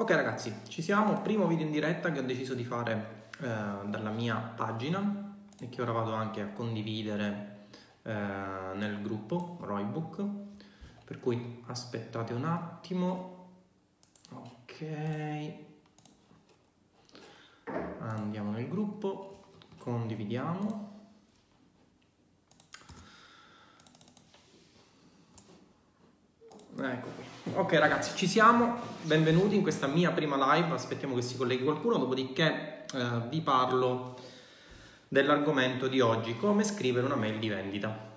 Ok ragazzi, ci siamo, primo video in diretta che ho deciso di fare eh, dalla mia pagina e che ora vado anche a condividere eh, nel gruppo Roybook, per cui aspettate un attimo, ok, andiamo nel gruppo, condividiamo. Ecco qui. Ok ragazzi, ci siamo, benvenuti in questa mia prima live, aspettiamo che si colleghi qualcuno, dopodiché eh, vi parlo dell'argomento di oggi, come scrivere una mail di vendita.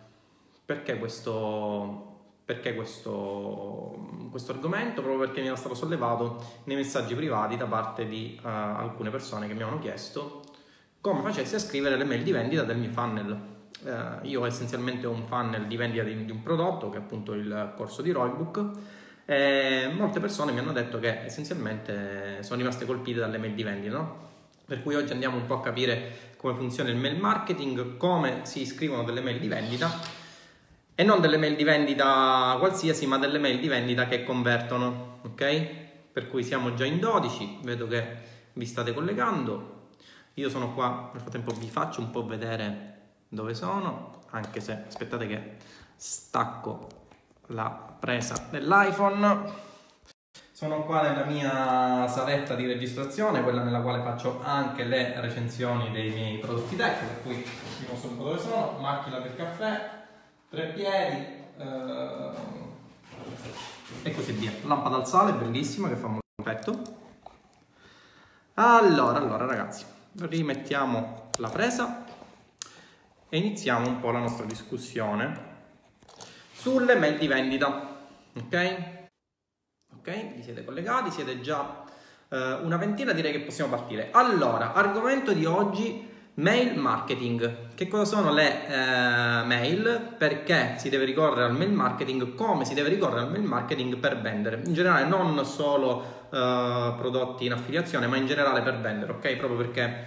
Perché questo, perché questo, questo argomento? Proprio perché mi era stato sollevato nei messaggi privati da parte di uh, alcune persone che mi hanno chiesto come facessi a scrivere le mail di vendita del mio funnel eh, io essenzialmente ho un funnel di vendita di, di, un prodotto che è appunto il corso di Roybook e molte persone mi hanno detto che essenzialmente sono rimaste colpite dalle mail di vendita, no? Per cui oggi andiamo un po' a capire come funziona il mail marketing, come si scrivono delle mail di vendita e non delle mail di vendita qualsiasi, ma delle mail di vendita che convertono, ok? Per cui siamo già in 12, vedo che vi state collegando. Io sono qua, nel frattempo vi faccio un po' vedere dove sono, anche se aspettate che stacco la presa dell'iPhone. Sono qua nella mia saletta di registrazione, quella nella quale faccio anche le recensioni dei miei prodotti tech, per cui vi mostro un po' dove sono, macchina del caffè, tre piedi eh, e così via. Lampada al sale, bellissima, che fa molto effetto. Allora, allora ragazzi, rimettiamo la presa e iniziamo un po' la nostra discussione sulle mail di vendita. Ok? Ok? Vi siete collegati? Siete già eh, una ventina? Direi che possiamo partire. Allora, argomento di oggi. Mail marketing. Che cosa sono le eh, mail? Perché si deve ricorrere al mail marketing? Come si deve ricorrere al mail marketing per vendere? In generale, non solo eh, prodotti in affiliazione, ma in generale per vendere, ok? Proprio perché,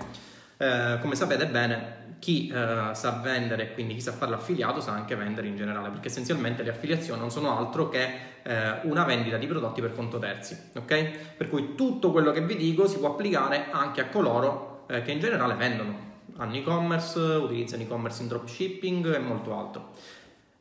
eh, come sapete bene, chi eh, sa vendere quindi chi sa fare l'affiliato sa anche vendere in generale, perché essenzialmente le affiliazioni non sono altro che eh, una vendita di prodotti per conto terzi, ok? Per cui tutto quello che vi dico si può applicare anche a coloro eh, che in generale vendono, hanno e-commerce, utilizzano e-commerce in dropshipping e molto altro.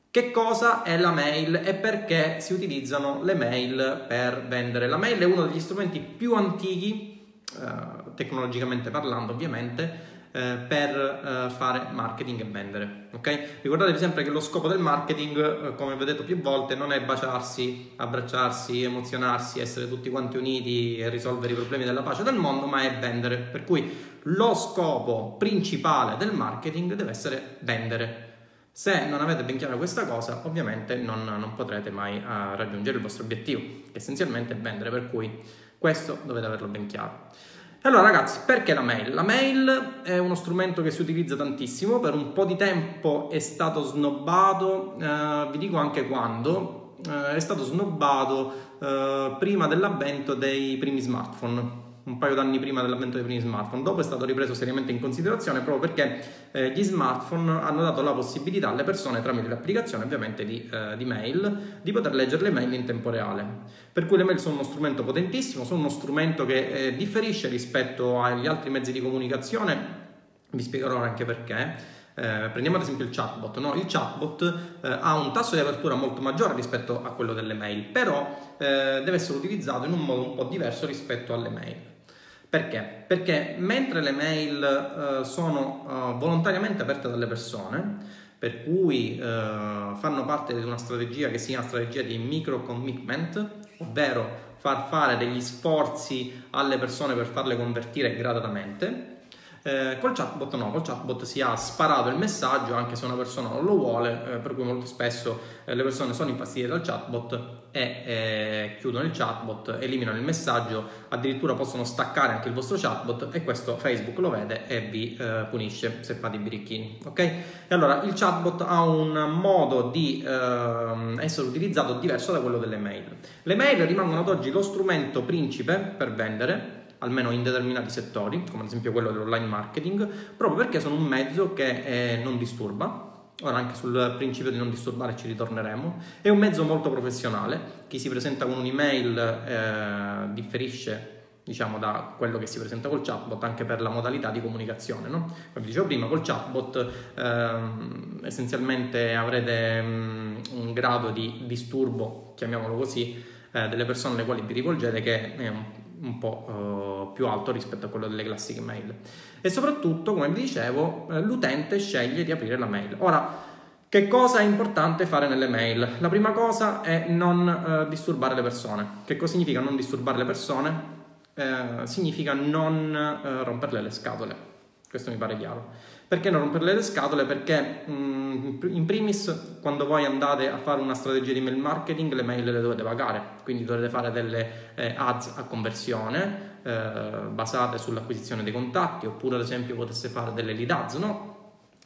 Che cosa è la mail e perché si utilizzano le mail per vendere? La mail è uno degli strumenti più antichi, eh, tecnologicamente parlando ovviamente, eh, per eh, fare marketing e vendere. Okay? Ricordatevi sempre che lo scopo del marketing, eh, come vi ho detto più volte, non è baciarsi, abbracciarsi, emozionarsi, essere tutti quanti uniti e risolvere i problemi della pace del mondo, ma è vendere. Per cui lo scopo principale del marketing deve essere vendere. Se non avete ben chiara questa cosa, ovviamente non, non potrete mai uh, raggiungere il vostro obiettivo, che essenzialmente è vendere, per cui questo dovete averlo ben chiaro. Allora ragazzi, perché la mail? La mail è uno strumento che si utilizza tantissimo, per un po' di tempo è stato snobbato, eh, vi dico anche quando, eh, è stato snobbato eh, prima dell'avvento dei primi smartphone un paio d'anni prima dell'avvento dei primi smartphone. Dopo è stato ripreso seriamente in considerazione proprio perché eh, gli smartphone hanno dato la possibilità alle persone tramite l'applicazione ovviamente di, eh, di, mail di poter leggere le mail in tempo reale. Per cui le mail sono uno strumento potentissimo, sono uno strumento che eh, differisce rispetto agli altri mezzi di comunicazione. Vi spiegherò anche perché. Eh, prendiamo ad esempio il chatbot, no? il chatbot eh, ha un tasso di apertura molto maggiore rispetto a quello delle mail, però eh, deve essere utilizzato in un modo un po' diverso rispetto alle mail. Perché? Perché mentre le mail eh, sono eh, volontariamente aperte dalle persone, per cui eh, fanno parte di una strategia che si chiama strategia di micro commitment, ovvero far fare degli sforzi alle persone per farle convertire gradatamente, eh, col chatbot no, col chatbot si ha sparato il messaggio anche se una persona non lo vuole, eh, per cui molto spesso eh, le persone sono infastidite dal chatbot e eh, chiudono il chatbot, eliminano il messaggio, addirittura possono staccare anche il vostro chatbot e questo Facebook lo vede e vi eh, punisce se fate i birichini. Ok? E allora il chatbot ha un modo di ehm, essere utilizzato diverso da quello delle mail. Le mail rimangono ad oggi lo strumento principe per vendere almeno in determinati settori, come ad esempio quello dell'online marketing, proprio perché sono un mezzo che eh, non disturba, ora anche sul principio di non disturbare ci ritorneremo, è un mezzo molto professionale, chi si presenta con un'email eh, differisce diciamo da quello che si presenta col chatbot anche per la modalità di comunicazione no? come dicevo prima col chatbot ehm, essenzialmente avrete um, un grado di disturbo chiamiamolo così eh, delle persone alle quali vi rivolgete che è un, un po' uh, più alto rispetto a quello delle classiche mail e soprattutto come vi dicevo eh, l'utente sceglie di aprire la mail ora che cosa è importante fare nelle mail? La prima cosa è non uh, disturbare le persone. Che cosa significa non disturbare le persone? Eh, significa non eh, romperle le scatole. Questo mi pare chiaro. Perché non romperle le scatole? Perché mm, in primis quando voi andate a fare una strategia di mail marketing le mail le dovete pagare, quindi dovete fare delle eh, ads a conversione eh, basate sull'acquisizione dei contatti oppure ad esempio potesse fare delle lead ads, no?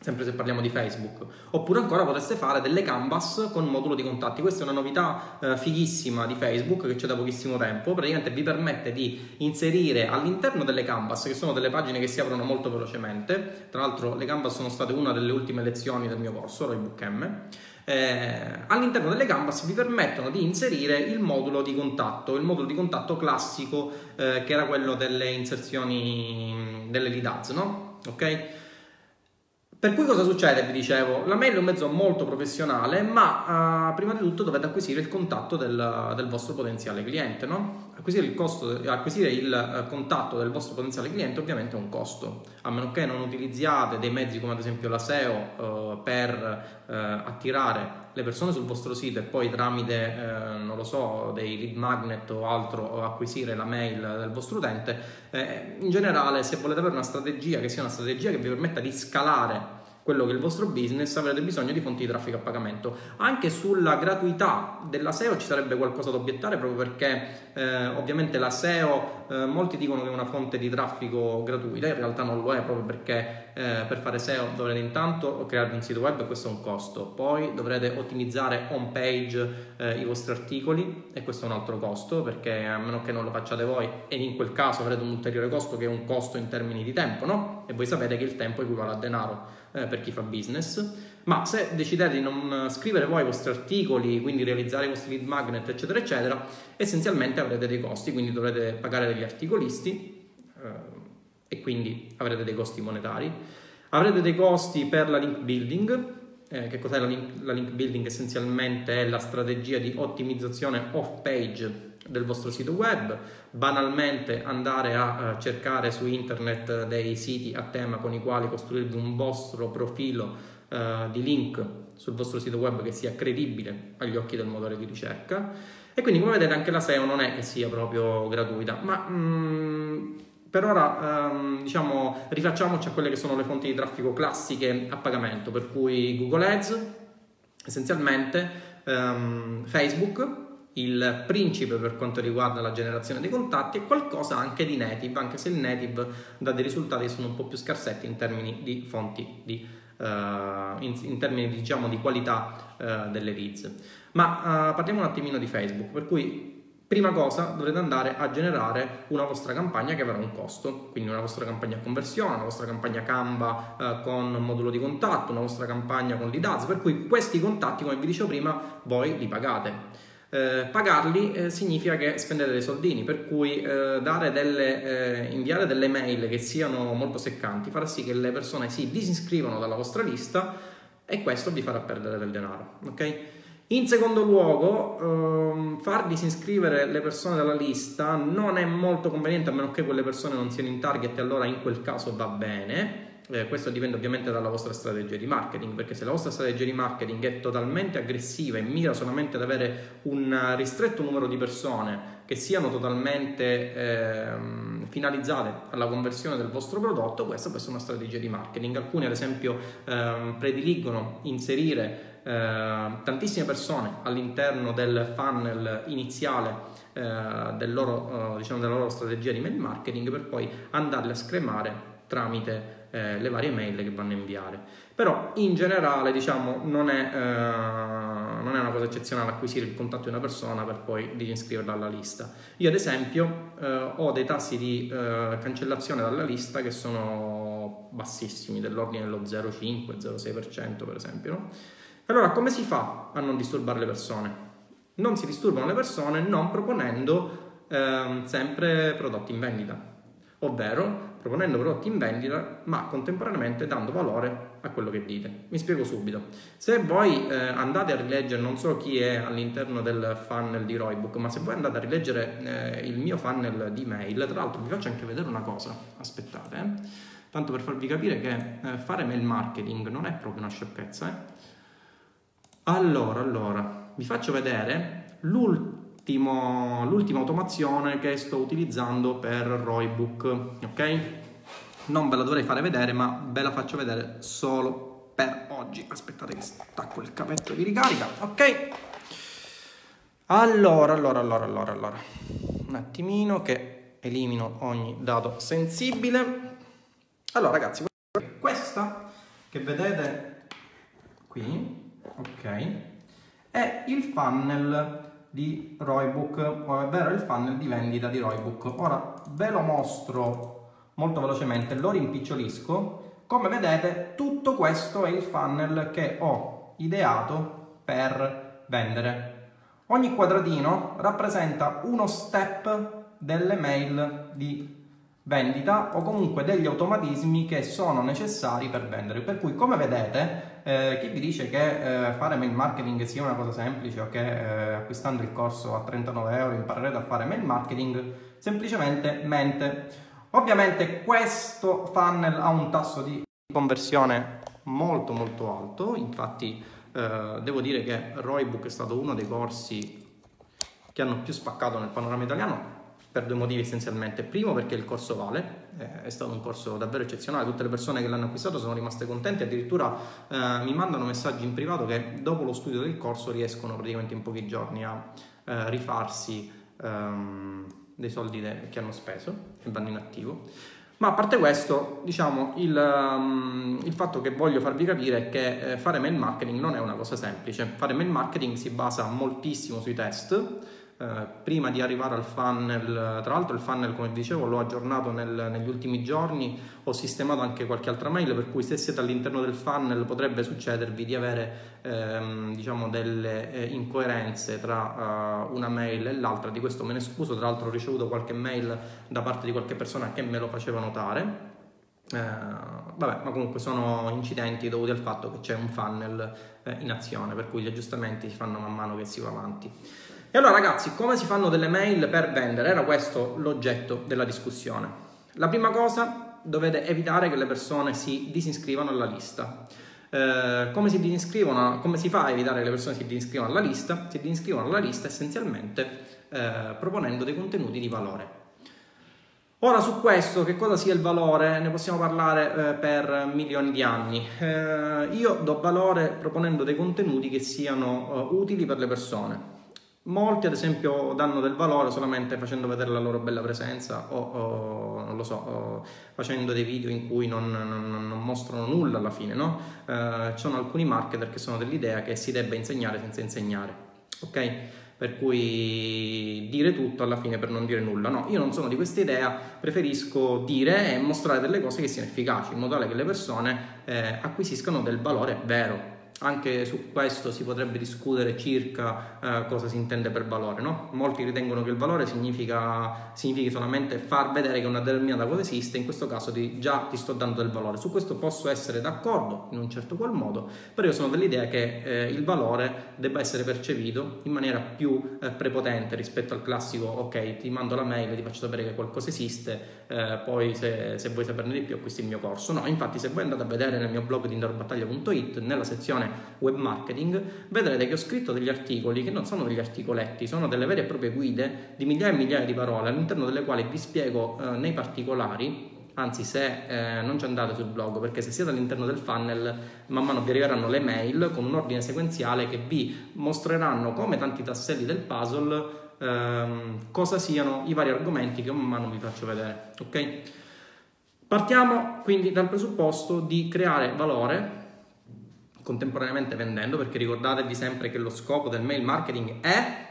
Sempre se parliamo di Facebook, oppure ancora potreste fare delle canvas con modulo di contatti. Questa è una novità eh, fighissima di Facebook che c'è da pochissimo tempo, praticamente vi permette di inserire all'interno delle canvas, che sono delle pagine che si aprono molto velocemente, tra l'altro le canvas sono state una delle ultime lezioni del mio corso, Roybook M, eh, all'interno delle canvas vi permettono di inserire il modulo di contatto, il modulo di contatto classico eh, che era quello delle inserzioni delle lead ads, no? Ok? Per cui cosa succede? Vi dicevo, la mail è un mezzo molto professionale, ma uh, prima di tutto dovete acquisire il contatto del, del vostro potenziale cliente, no? Acquisire il, costo, acquisire il uh, contatto del vostro potenziale cliente ovviamente è un costo, a meno che non utilizziate dei mezzi come ad esempio la SEO uh, per attirare le persone sul vostro sito e poi tramite, non lo so, dei lead magnet o altro acquisire la mail del vostro utente. Eh, in generale, se volete avere una strategia che sia una strategia che vi permetta di scalare quello che è il vostro business, avrete bisogno di fonti di traffico a pagamento. Anche sulla gratuità della SEO ci sarebbe qualcosa da obiettare proprio perché eh, ovviamente la SEO eh, molti dicono che è una fonte di traffico gratuita, in realtà non lo è proprio perché eh, per fare SEO dovrete intanto creare un sito web e questo è un costo, poi dovrete ottimizzare home page eh, i vostri articoli e questo è un altro costo perché a meno che non lo facciate voi e in quel caso avrete un ulteriore costo che è un costo in termini di tempo, no? E voi sapete che il tempo equivale a denaro eh, per chi fa business, ma se decidete di non scrivere voi i vostri articoli, quindi realizzare i vostri lead magnet, eccetera, eccetera, essenzialmente avrete dei costi, quindi dovrete pagare degli articolisti eh, e quindi avrete dei costi monetari. Avrete dei costi per la link building, eh, che cos'è la link, la link, building? Essenzialmente è la strategia di ottimizzazione off page del vostro sito web, banalmente andare a uh, cercare su internet dei siti a tema con i quali costruirvi un vostro profilo uh, di link sul vostro sito web che sia credibile agli occhi del motore di ricerca. E quindi come vedete anche la SEO non è che sia proprio gratuita, ma mm, per ora um, diciamo rifacciamoci a quelle che sono le fonti di traffico classiche a pagamento, per cui Google Ads, essenzialmente um, Facebook, il principe per quanto riguarda la generazione dei contatti e qualcosa anche di native, anche se il native dà dei risultati che sono un po' più scarsetti in termini di fonti di, uh, in, in, termini diciamo di qualità uh, delle leads. Ma uh, parliamo un attimino di Facebook, per cui prima cosa dovrete andare a generare una vostra campagna che avrà un costo, quindi una vostra campagna a conversione, una vostra campagna Canva eh, con modulo di contatto, una vostra campagna con lead ads, per cui questi contatti, come vi dicevo prima, voi li pagate. Eh, pagarli eh, significa che spendete dei soldini, per cui eh, delle, eh, inviare delle mail che siano molto seccanti farà sì che le persone si disinscrivano dalla vostra lista e questo vi farà perdere del denaro. Okay? In secondo luogo, ehm, far disinscrivere le persone dalla lista non è molto conveniente a meno che quelle persone non siano in target e allora in quel caso va bene eh, questo dipende ovviamente dalla vostra strategia di marketing, perché se la vostra strategia di marketing è totalmente aggressiva e mira solamente ad avere un ristretto numero di persone che siano totalmente eh, finalizzate alla conversione del vostro prodotto, questa può essere una strategia di marketing. Alcuni ad esempio eh, prediligono inserire eh, tantissime persone all'interno del funnel iniziale eh, del loro, eh, diciamo, della loro strategia di mail marketing per poi andarle a scremare tramite eh, le varie mail che vanno a inviare. Però in generale diciamo non è, eh, non è una cosa eccezionale acquisire il contatto di una persona per poi disiscriverla alla lista. Io ad esempio eh, ho dei tassi di eh, cancellazione dalla lista che sono bassissimi, dell'ordine dello 0,5-0,6% per esempio. No? Allora come si fa a non disturbare le persone? Non si disturbano le persone non proponendo ehm, sempre prodotti in vendita, ovvero proponendo prodotti in vendita ma contemporaneamente dando valore a quello che dite. Mi spiego subito. Se voi eh, andate a rileggere, non so chi è all'interno del funnel di Roybook, ma se voi andate a rileggere eh, il mio funnel di mail, tra l'altro vi faccio anche vedere una cosa, aspettate, eh? tanto per farvi capire che eh, fare mail marketing non è proprio una sciocchezza. Eh. Allora, allora, vi faccio vedere l'ultima automazione che sto utilizzando per Roybook, ok? non ve la dovrei fare vedere, ma ve la faccio vedere solo per oggi. Aspettate che stacco il capetto di ricarica, ok? Allora, allora, allora, allora, allora. Un attimino che elimino ogni dato sensibile. Allora, ragazzi, questa che vedete qui, ok, è il funnel di Roybook, ovvero il funnel di vendita di Roybook. Ora ve lo mostro molto velocemente, lo rimpicciolisco. Come vedete tutto questo è il funnel che ho ideato per vendere. Ogni quadratino rappresenta uno step delle mail di vendita o comunque degli automatismi che sono necessari per vendere. Per cui, come vedete, eh, chi vi dice che eh, fare mail marketing sia una cosa semplice o che eh, acquistando il corso a 39 euro imparerete a fare mail marketing, semplicemente mente. Ovviamente questo funnel ha un tasso di conversione molto molto alto, infatti eh, devo dire che Roybook è stato uno dei corsi che hanno più spaccato nel panorama italiano per due motivi essenzialmente. Primo perché il corso vale, eh, è stato un corso davvero eccezionale, tutte le persone che l'hanno acquistato sono rimaste contente, addirittura eh, mi mandano messaggi in privato che dopo lo studio del corso riescono praticamente in pochi giorni a eh, rifarsi. Um, dei soldi che hanno speso e vanno in attivo. Ma a parte questo, diciamo, il, um, il, fatto che voglio farvi capire è che eh, fare mail marketing non è una cosa semplice. Fare mail marketing si basa moltissimo sui test, eh, prima di arrivare al funnel, tra l'altro il funnel come dicevo l'ho aggiornato nel, negli ultimi giorni, ho sistemato anche qualche altra mail per cui se siete all'interno del funnel potrebbe succedervi di avere ehm, diciamo delle eh, incoerenze tra uh, una mail e l'altra, di questo me ne scuso, tra l'altro ho ricevuto qualche mail da parte di qualche persona che me lo faceva notare. Eh, vabbè, ma comunque sono incidenti dovuti al fatto che c'è un funnel eh, in azione, per cui gli aggiustamenti si fanno man mano che si va avanti. E allora ragazzi, come si fanno delle mail per vendere? Era questo l'oggetto della discussione. La prima cosa, dovete evitare che le persone si disinscrivano alla lista. Eh, come, si disinscrivono, come si fa a evitare che le persone si disinscrivano alla lista? Si disinscrivono alla lista essenzialmente eh, proponendo dei contenuti di valore. Ora su questo, che cosa sia il valore, ne possiamo parlare eh, per milioni di anni. Eh, io do valore proponendo dei contenuti che siano uh, utili per le persone. Molti ad esempio danno del valore solamente facendo vedere la loro bella presenza o, o non lo so, o facendo dei video in cui non, non, non mostrano nulla alla fine, no? Eh, ci sono alcuni marketer che sono dell'idea che si debba insegnare senza insegnare, ok? Per cui dire tutto alla fine per non dire nulla. No, io non sono di questa idea, preferisco dire e mostrare delle cose che siano efficaci, in modo tale che le persone eh, acquisiscano del valore vero, anche su questo si potrebbe discutere circa eh, cosa si intende per valore. No? Molti ritengono che il valore significa, significhi solamente far vedere che una determinata cosa esiste, in questo caso ti, già ti sto dando del valore. Su questo posso essere d'accordo in un certo qual modo, però io sono dell'idea che eh, il valore debba essere percepito in maniera più eh, prepotente rispetto al classico ok, ti mando la mail, ti faccio sapere che qualcosa esiste, eh, poi se, se, vuoi saperne di più acquisti il mio corso. No, infatti se voi andate a vedere nel mio blog di indoorbattaglia.it, nella sezione web marketing, vedrete che ho scritto degli articoli che non sono degli articoletti, sono delle vere e proprie guide di migliaia e migliaia di parole all'interno delle quali vi spiego eh, nei particolari. Anzi se eh, non ci andate sul blog perché se siete all'interno del funnel man mano vi arriveranno le mail con un ordine sequenziale che vi mostreranno come tanti tasselli del puzzle ehm, cosa siano i vari argomenti che man mano vi faccio vedere ok? Partiamo quindi dal presupposto di creare valore contemporaneamente vendendo, perché ricordatevi sempre che lo scopo del mail marketing è,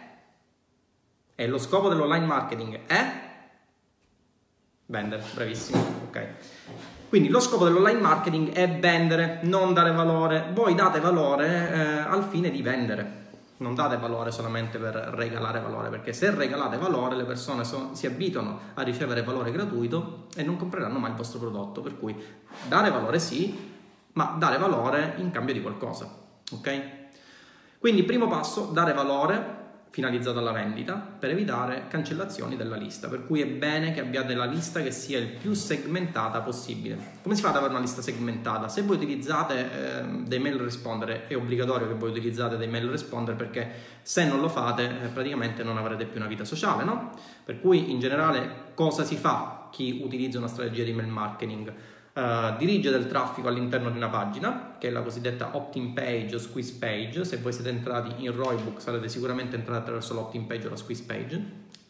e lo scopo dell'online marketing è vendere, bravissimo, ok. Quindi lo scopo dell'online marketing è vendere, non dare valore. Voi date valore eh, al fine di vendere, non date valore solamente per regalare valore, perché se regalate valore le persone so, si abituano a ricevere valore gratuito e non compreranno mai il vostro prodotto. Per cui dare valore sì, ma dare valore in cambio di qualcosa. Ok? Quindi primo passo, dare valore finalizzato alla vendita per evitare cancellazioni della lista, per cui è bene che abbiate la lista che sia il più segmentata possibile. Come si fa ad avere una lista segmentata? Se voi utilizzate eh, dei mail responder, è obbligatorio che voi utilizzate dei mail responder perché se non lo fate eh, praticamente non avrete più una vita sociale, no? Per cui in generale cosa si fa chi utilizza una strategia di mail marketing? Uh, dirige del traffico all'interno di una pagina, che è la cosiddetta opt-in page o squeeze page. Se voi siete entrati in Roybook sarete sicuramente entrati attraverso l'opt-in page o la squeeze page.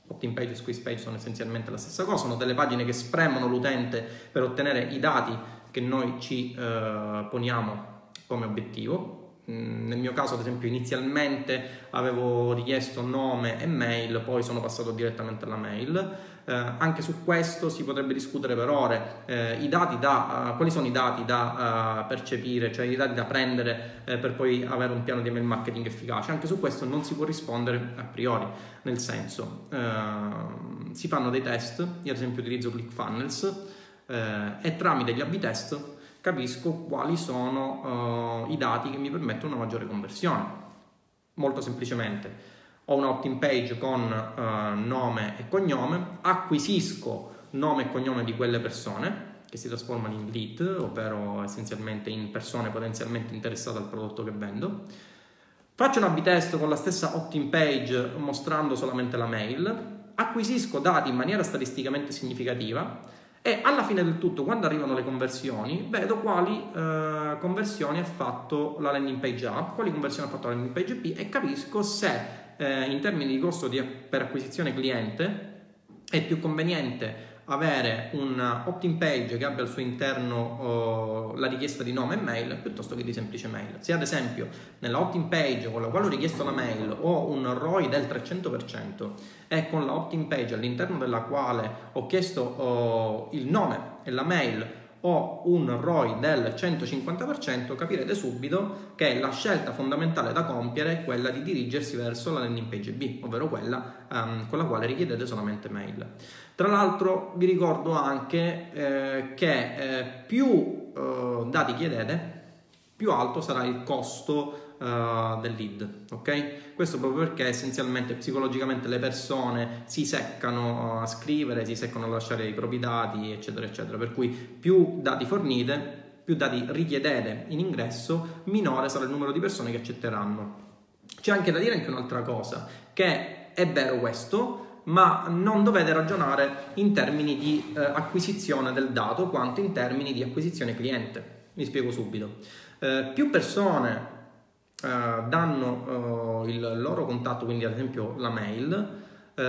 Opt-in page e squeeze page sono essenzialmente la stessa cosa, sono delle pagine che spremono l'utente per ottenere i dati che noi ci uh, poniamo come obiettivo. Mm, nel mio caso, ad esempio, inizialmente avevo richiesto nome e mail, poi sono passato direttamente alla mail. Eh, anche su questo si potrebbe discutere per ore. Eh, da, uh, quali sono i dati da uh, percepire, cioè i dati da prendere eh, per poi avere un piano di email marketing efficace? Anche su questo non si può rispondere a priori, nel senso uh, si fanno dei test, io ad esempio utilizzo ClickFunnels e tramite gli A-B test capisco quali sono i dati che mi permettono una maggiore conversione. Molto semplicemente ho un opt-in page con uh, nome e cognome, acquisisco nome e cognome di quelle persone che si trasformano in lead, ovvero essenzialmente in persone potenzialmente interessate al prodotto che vendo. Faccio un A-B test con la stessa opt-in page mostrando solamente la mail, acquisisco dati in maniera statisticamente significativa e alla fine del tutto, quando arrivano le conversioni, vedo quali eh, conversioni ha fatto la landing page A, quali conversioni ha fatto la landing page B e capisco se eh, in termini di costo di, per acquisizione cliente è più conveniente avere un opt-in page che abbia al suo interno oh, la richiesta di nome e mail piuttosto che di semplice mail. Se ad esempio nella opt-in page con la quale ho richiesto la mail ho un ROI del 300% e con la opt-in page all'interno della quale ho chiesto oh, il nome e la mail o un ROI del 150%, capirete subito che la scelta fondamentale da compiere è quella di dirigersi verso la landing page B, ovvero quella um, con la quale richiedete solamente mail. Tra l'altro vi ricordo anche eh, che eh, più eh, dati chiedete, più alto sarà il costo uh, del lead, ok? Questo proprio perché essenzialmente psicologicamente le persone si seccano a scrivere, si seccano a lasciare i propri dati, eccetera, eccetera. Per cui più dati fornite, più dati richiedete in ingresso, minore sarà il numero di persone che accetteranno. C'è anche da dire anche un'altra cosa, che è vero questo, ma non dovete ragionare in termini di eh, acquisizione del dato quanto in termini di acquisizione cliente. Mi spiego subito. Eh, più persone danno uh, il loro contatto, quindi ad esempio la mail, uh,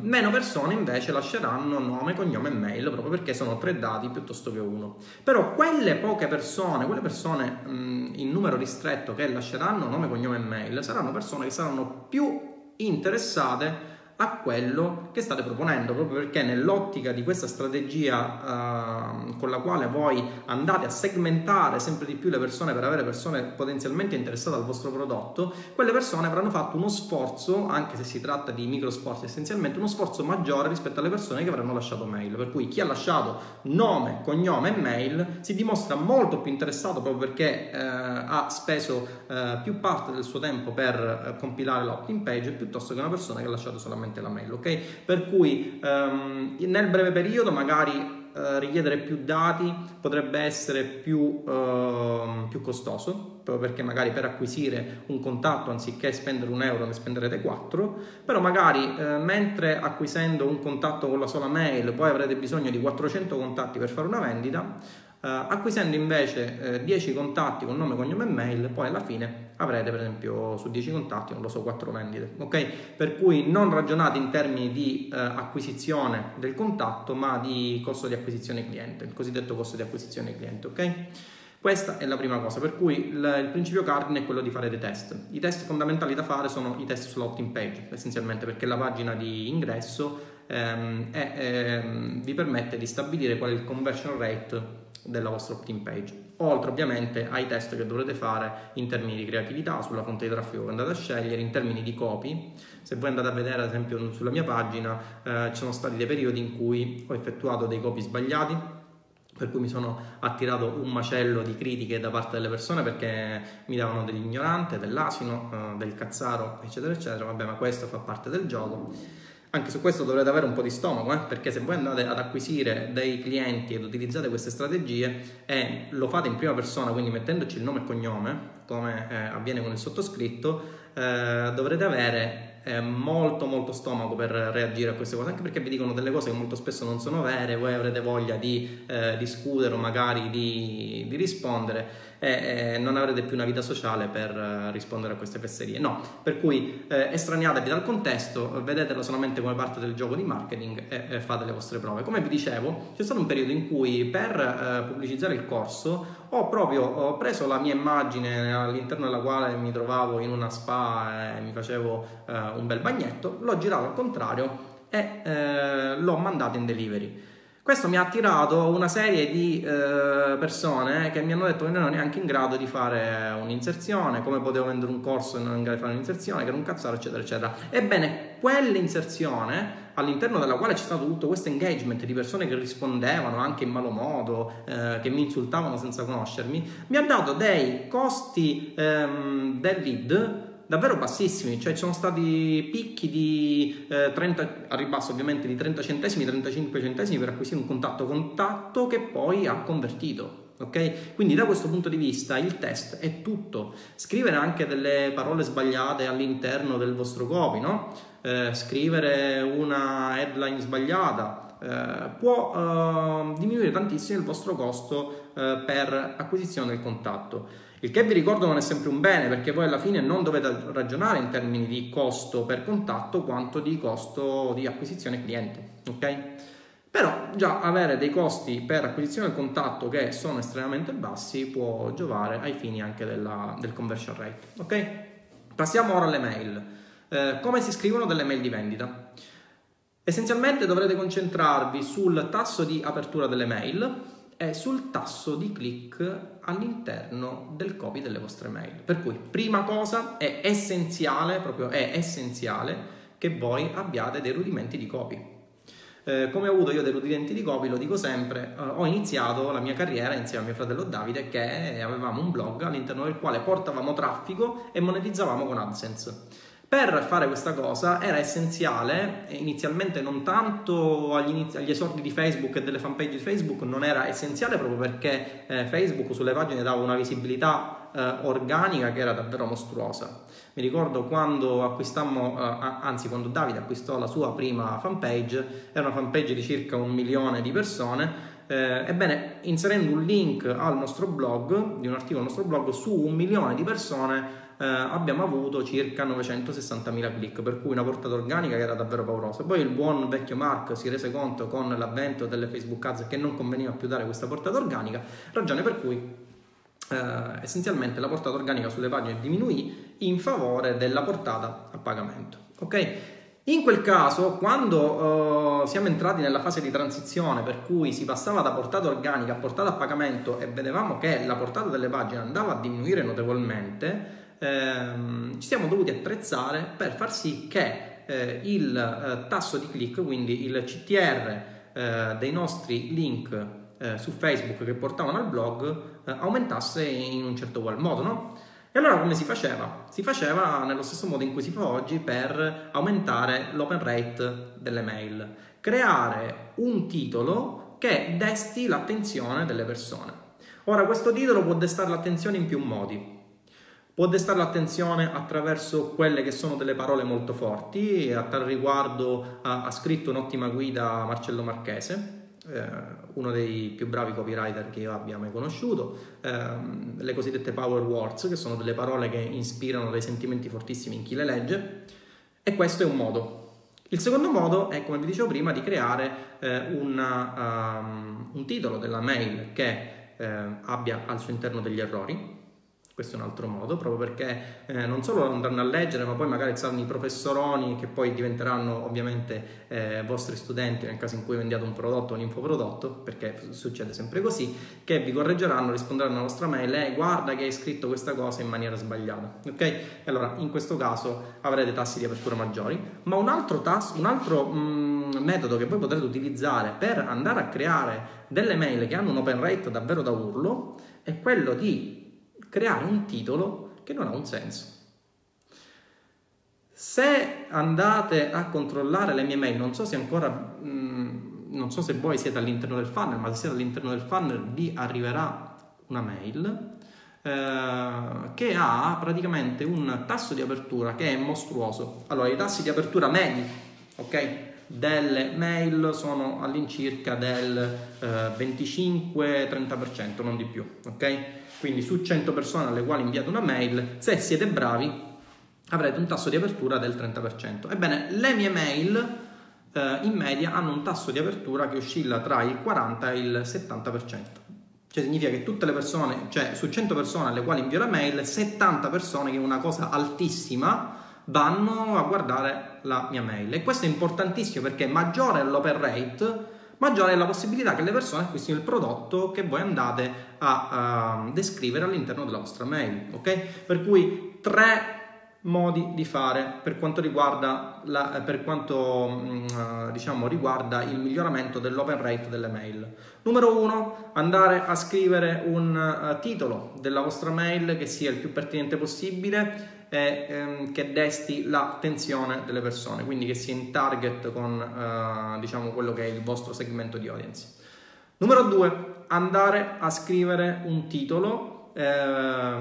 meno persone invece lasceranno nome, cognome e mail proprio perché sono tre dati piuttosto che uno. Però quelle poche persone, quelle persone mh, in numero ristretto che lasceranno nome, cognome e mail, saranno persone che saranno più interessate a quello che state proponendo, proprio perché nell'ottica di questa strategia uh, con la quale voi andate a segmentare sempre di più le persone per avere persone potenzialmente interessate al vostro prodotto, quelle persone avranno fatto uno sforzo, anche se si tratta di micro sforzi essenzialmente, uno sforzo maggiore rispetto alle persone che avranno lasciato mail. Per cui chi ha lasciato nome, cognome e mail si dimostra molto più interessato proprio perché uh, ha speso uh, più parte del suo tempo per compilare l'opt-in page piuttosto che una persona che ha lasciato solamente solamente la mail, ok? Per cui um, nel breve periodo magari Uh, richiedere più dati potrebbe essere più, uh, più, costoso, proprio perché magari per acquisire un contatto anziché spendere un euro ne spenderete 4, però magari uh, mentre acquisendo un contatto con la sola mail poi avrete bisogno di 400 contatti per fare una vendita, Uh, acquisendo invece uh, 10 contatti con nome, cognome e mail, poi alla fine avrete per esempio su 10 contatti, non lo so, 4 vendite, ok? Per cui non ragionate in termini di uh, acquisizione del contatto, ma di costo di acquisizione cliente, il cosiddetto costo di acquisizione cliente, ok? Questa è la prima cosa, per cui il, il, principio cardine è quello di fare dei test. I test fondamentali da fare sono i test sull'opt-in page, essenzialmente perché la pagina di ingresso ehm, è, ehm, vi permette di stabilire qual è il conversion rate della vostra opt-in page, oltre ovviamente ai test che dovrete fare in termini di creatività, sulla fonte di traffico che andate a scegliere, in termini di copy. Se voi andate a vedere ad esempio sulla mia pagina eh, ci sono stati dei periodi in cui ho effettuato dei copy sbagliati, per cui mi sono attirato un macello di critiche da parte delle persone perché mi davano dell'ignorante, dell'asino, eh, del cazzaro, eccetera, eccetera. Vabbè, ma questo fa parte del gioco. Anche su questo dovrete avere un po' di stomaco, eh? perché se voi andate ad acquisire dei clienti ed utilizzate queste strategie e lo fate in prima persona, quindi mettendoci il nome e cognome, come eh, avviene con il sottoscritto, eh, dovrete avere eh, molto molto stomaco per reagire a queste cose, anche perché vi dicono delle cose che molto spesso non sono vere, voi avrete voglia di eh, discutere o magari di, di rispondere e, non avrete più una vita sociale per eh, rispondere a queste fesserie. No, per cui eh, estraniatevi dal contesto, vedetelo solamente come parte del gioco di marketing e, e, fate le vostre prove. Come vi dicevo, c'è stato un periodo in cui per eh, pubblicizzare il corso ho proprio ho preso la mia immagine all'interno della quale mi trovavo in una spa e mi facevo eh, un bel bagnetto, l'ho girato al contrario e eh, l'ho mandato in delivery. Questo mi ha attirato una serie di eh, persone che mi hanno detto che non ero neanche in grado di fare un'inserzione, come potevo vendere un corso e non in grado di fare un'inserzione, che era un cazzaro, eccetera, eccetera. Ebbene, quell'inserzione, all'interno della quale c'è stato tutto questo engagement di persone che rispondevano anche in malo modo, eh, che mi insultavano senza conoscermi, mi ha dato dei costi ehm, del lead davvero bassissimi, cioè ci sono stati picchi di eh, 30, a ribasso ovviamente di 30 centesimi, 35 centesimi per acquisire un contatto contatto che poi ha convertito. Ok? Quindi da questo punto di vista il test è tutto. Scrivere anche delle parole sbagliate all'interno del vostro copy, no? Eh, scrivere una headline sbagliata eh, può eh, diminuire tantissimo il vostro costo eh, per acquisizione del contatto. Il che vi ricordo non è sempre un bene perché voi alla fine non dovete ragionare in termini di costo per contatto quanto di costo di acquisizione cliente, ok? Però già avere dei costi per acquisizione del contatto che sono estremamente bassi può giovare ai fini anche della, del conversion rate, ok? Passiamo ora alle mail. Eh, come si scrivono delle mail di vendita? Essenzialmente dovrete concentrarvi sul tasso di apertura delle mail, è sul tasso di click all'interno del copy delle vostre mail. Per cui, prima cosa, è essenziale, proprio è essenziale che voi abbiate dei rudimenti di copy. Eh, come ho avuto io dei rudimenti di copy, lo dico sempre, eh, ho iniziato la mia carriera insieme a mio fratello Davide che avevamo un blog all'interno del quale portavamo traffico e monetizzavamo con AdSense. Per fare questa cosa era essenziale, inizialmente non tanto agli, inizi- agli, esordi di Facebook e delle fanpage di Facebook, non era essenziale proprio perché eh, Facebook sulle pagine dava una visibilità eh, organica che era davvero mostruosa. Mi ricordo quando acquistammo, eh, anzi quando Davide acquistò la sua prima fanpage, era una fanpage di circa un milione di persone, eh, ebbene, inserendo un link al nostro blog, di un articolo al nostro blog, su un milione di persone eh, abbiamo avuto circa 960.000 click, per cui una portata organica che era davvero paurosa. Poi il buon vecchio Mark si rese conto con l'avvento delle Facebook Ads che non conveniva più dare questa portata organica, ragione per cui eh, essenzialmente la portata organica sulle pagine diminuì in favore della portata a pagamento. Ok? In quel caso, quando uh, siamo entrati nella fase di transizione, per cui si passava da portata organica a portata a pagamento e vedevamo che la portata delle pagine andava a diminuire notevolmente, ehm, ci siamo dovuti attrezzare per far sì che eh, il eh, tasso di click, quindi il CTR eh, dei nostri link eh, su Facebook che portavano al blog eh, aumentasse in un certo qual modo, no? E allora come si faceva? Si faceva nello stesso modo in cui si fa oggi per aumentare l'open rate delle mail, creare un titolo che desti l'attenzione delle persone. Ora questo titolo può destare l'attenzione in più modi. Può destare l'attenzione attraverso quelle che sono delle parole molto forti, a tal riguardo ha, ha scritto un'ottima guida Marcello Marchese, eh, uno dei più bravi copywriter che io abbia mai conosciuto, eh, le cosiddette power words, che sono delle parole che ispirano dei sentimenti fortissimi in chi le legge, e questo è un modo. Il secondo modo è, come vi dicevo prima, di creare eh, una, um, un titolo della mail che eh, abbia al suo interno degli errori, questo è un altro modo, proprio perché eh, non solo andranno a leggere, ma poi magari saranno i professoroni che poi diventeranno ovviamente eh, vostri studenti nel caso in cui vendiate un prodotto o un infoprodotto, perché succede sempre così, che vi correggeranno, risponderanno alla vostra mail e eh, guarda che hai scritto questa cosa in maniera sbagliata. Ok? Allora in questo caso avrete tassi di apertura maggiori, ma un altro, tasso, un altro mh, mm, metodo che voi potrete utilizzare per andare a creare delle mail che hanno un open rate davvero da urlo è quello di creare un titolo che non ha un senso. Se andate a controllare le mie mail, non so se ancora, mh, mm, non so se voi siete all'interno del funnel, ma se siete all'interno del funnel vi arriverà una mail eh, che ha praticamente un tasso di apertura che è mostruoso. Allora, i tassi di apertura medi, ok? delle mail sono all'incirca del eh, 25-30%, non di più, ok? Quindi su 100 persone alle quali inviate una mail, se siete bravi, avrete un tasso di apertura del 30%. Ebbene, le mie mail eh, in media hanno un tasso di apertura che oscilla tra il 40 e il 70%. Cioè significa che tutte le persone, cioè su 100 persone alle quali invio la mail, 70 persone, che è una cosa altissima, vanno a guardare la mia mail. E questo è importantissimo perché maggiore è l'open rate, maggiore è la possibilità che le persone acquistino il prodotto che voi andate a uh, descrivere all'interno della vostra mail. Ok? Per cui tre modi di fare per quanto riguarda, la, per quanto, uh, diciamo, riguarda il miglioramento dell'open rate delle mail. Numero uno, andare a scrivere un uh, titolo della vostra mail che sia il più pertinente possibile e ehm, che desti l'attenzione delle persone, quindi che sia in target con eh, diciamo quello che è il vostro segmento di audience. Numero due, andare a scrivere un titolo, eh,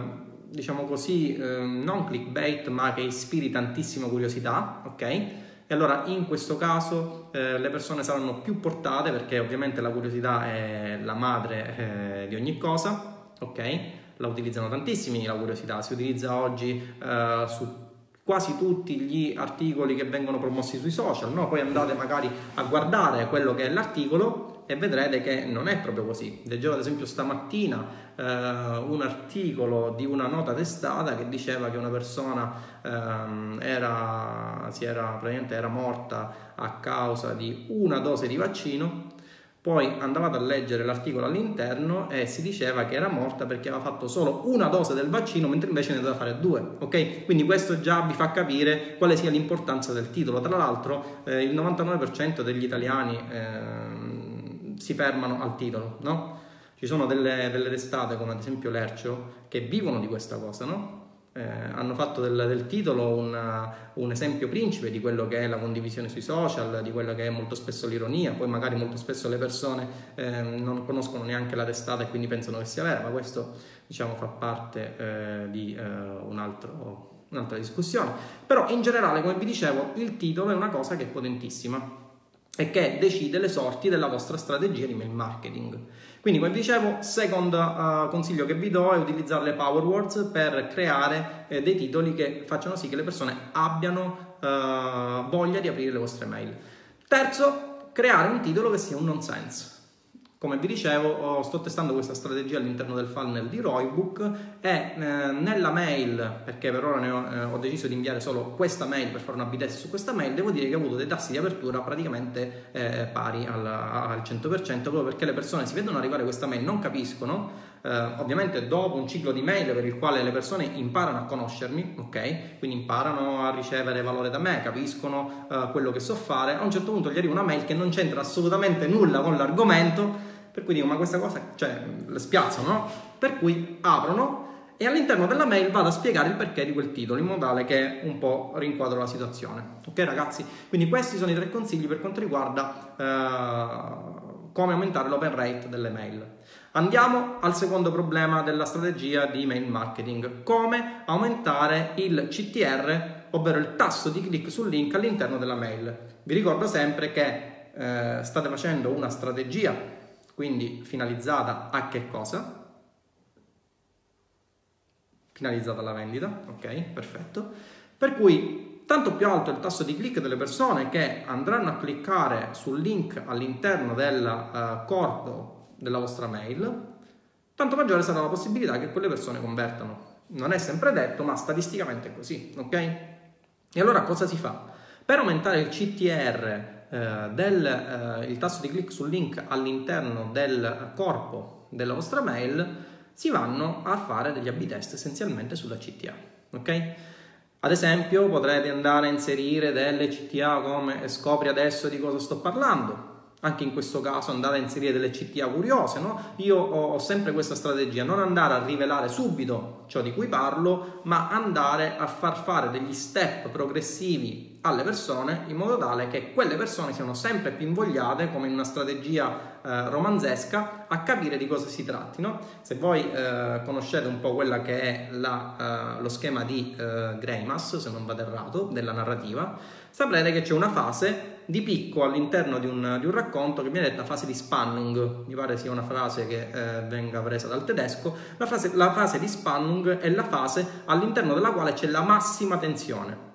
diciamo così, eh, non clickbait, ma che ispiri tantissima curiosità, ok? E allora in questo caso eh, le persone saranno più portate perché ovviamente la curiosità è la madre eh, di ogni cosa, ok? La utilizzano tantissimi la curiosità, si utilizza oggi eh, su quasi tutti gli articoli che vengono promossi sui social, no? poi andate magari a guardare quello che è l'articolo e vedrete che non è proprio così. Leggevo ad esempio stamattina eh, un articolo di una nota testata che diceva che una persona eh, era, era, era morta a causa di una dose di vaccino poi andavate a leggere l'articolo all'interno e si diceva che era morta perché aveva fatto solo una dose del vaccino, mentre invece ne doveva fare due. Ok? Quindi questo già vi fa capire quale sia l'importanza del titolo. Tra l'altro, eh, il 99% degli italiani eh, si fermano al titolo, no? Ci sono delle, delle testate come ad esempio Lercio che vivono di questa cosa, no? Eh, hanno fatto del, del titolo una, un esempio principe di quello che è la condivisione sui social, di quello che è molto spesso l'ironia, poi magari molto spesso le persone eh, non conoscono neanche la testata e quindi pensano che sia vera, ma questo diciamo fa parte eh, di eh, un altro, un'altra discussione. Però in generale, come vi dicevo, il titolo è una cosa che è potentissima e che decide le sorti della vostra strategia di mail marketing. Quindi, come dicevo, secondo uh, consiglio che vi do è utilizzare le Power Words per creare eh, dei titoli che facciano sì che le persone abbiano uh, voglia di aprire le vostre mail. Terzo, creare un titolo che sia un nonsense. Come vi dicevo, sto testando questa strategia all'interno del funnel di Roybook e eh, nella mail, perché per ora ho, eh, ho, deciso di inviare solo questa mail per fare una b-test su questa mail, devo dire che ho avuto dei tassi di apertura praticamente eh, pari al, al 100%, proprio perché le persone si vedono arrivare questa mail, non capiscono, eh, ovviamente dopo un ciclo di mail per il quale le persone imparano a conoscermi, ok? Quindi imparano a ricevere valore da me, capiscono eh, quello che so fare, a un certo punto gli arriva una mail che non c'entra assolutamente nulla con l'argomento, per cui dico, ma questa cosa, cioè, le spiazzano, no? Per cui aprono e all'interno della mail vado a spiegare il perché di quel titolo in modo tale che un po' rinquadro la situazione. Ok ragazzi? Quindi questi sono i tre consigli per quanto riguarda eh, come aumentare l'open rate delle mail. Andiamo al secondo problema della strategia di mail marketing, come aumentare il CTR, ovvero il tasso di click sul link all'interno della mail. Vi ricordo sempre che eh, state facendo una strategia quindi finalizzata a che cosa? Finalizzata alla vendita, ok, perfetto. Per cui tanto più alto è il tasso di click delle persone che andranno a cliccare sul link all'interno del uh, corpo della vostra mail, tanto maggiore sarà la possibilità che quelle persone convertano. Non è sempre detto, ma statisticamente è così, ok? E allora cosa si fa? Per aumentare il CTR, del eh, il tasso di click sul link all'interno del corpo della vostra mail, si vanno a fare degli A-B test essenzialmente sulla CTA, ok? Ad esempio potrete andare a inserire delle CTA come scopri adesso di cosa sto parlando, anche in questo caso andate a inserire delle CTA curiose, no? Io ho, sempre questa strategia, non andare a rivelare subito ciò di cui parlo, ma andare a far fare degli step progressivi alle persone in modo tale che quelle persone siano sempre più invogliate, come in una strategia eh, romanzesca, a capire di cosa si tratti. No? Se voi eh, conoscete un po' quella che è la, eh, lo schema di eh, Greimas, se non vado errato, della narrativa, saprete che c'è una fase di picco all'interno di un, di un, racconto che viene detta fase di Spannung, mi pare sia una frase che eh, venga presa dal tedesco, la, frase, la fase di Spannung è la fase all'interno della quale c'è la massima tensione.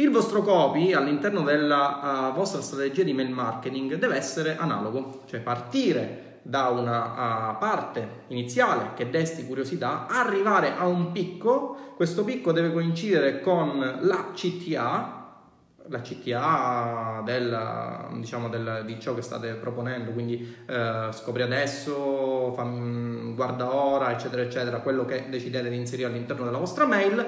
Il vostro copy all'interno della uh, vostra strategia di mail marketing deve essere analogo, cioè partire da una uh, parte iniziale che desti curiosità, arrivare a un picco, questo picco deve coincidere con la CTA, la CTA del, diciamo del, di ciò che state proponendo, quindi eh, scopri adesso, fam, guarda ora, eccetera, eccetera, quello che decidete di inserire all'interno della vostra mail.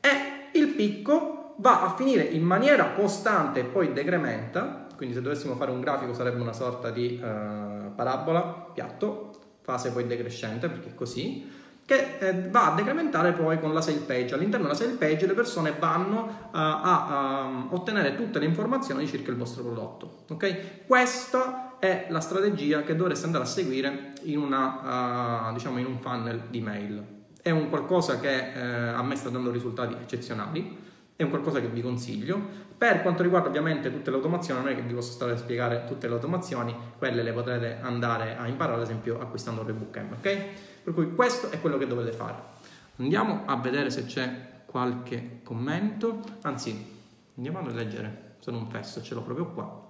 E il picco va a finire in maniera costante e poi decrementa, quindi se dovessimo fare un grafico sarebbe una sorta di eh, parabola, piatto, fase poi decrescente perché è così, che eh, va a decrementare poi con la sale page. All'interno della sale page le persone vanno uh, a, um, ottenere tutte le informazioni circa il vostro prodotto. Okay? Questa è la strategia che dovreste andare a seguire in, una, uh, diciamo in un funnel di mail. È un qualcosa che uh, a me sta dando risultati eccezionali, è un qualcosa che vi consiglio. Per quanto riguarda ovviamente tutte le automazioni, non è che vi posso stare a spiegare tutte le automazioni, quelle le potrete andare a imparare ad esempio acquistando il Rebook M, ok? Per cui questo è quello che dovete fare. Andiamo a vedere se c'è qualche commento, anzi andiamo a leggere, sono un fesso, ce l'ho proprio qua.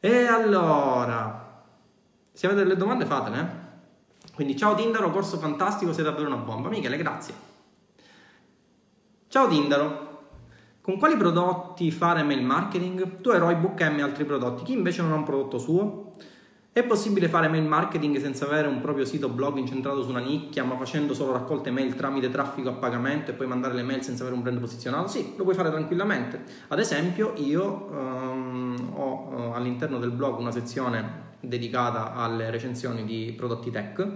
E allora, se avete delle domande fatele. Eh? Quindi ciao Tindaro, corso fantastico, sei davvero una bomba. Michele, grazie. Ciao Tindaro, con quali prodotti fare mail marketing? Tu eroi Book M e altri prodotti, chi invece non ha un prodotto suo? È possibile fare mail marketing senza avere un proprio sito blog incentrato su una nicchia, ma facendo solo raccolte mail tramite traffico a pagamento e poi mandare le mail senza avere un brand posizionato? Sì, lo puoi fare tranquillamente. Ad esempio, io um, ho uh, all'interno del blog una sezione dedicata alle recensioni di prodotti tech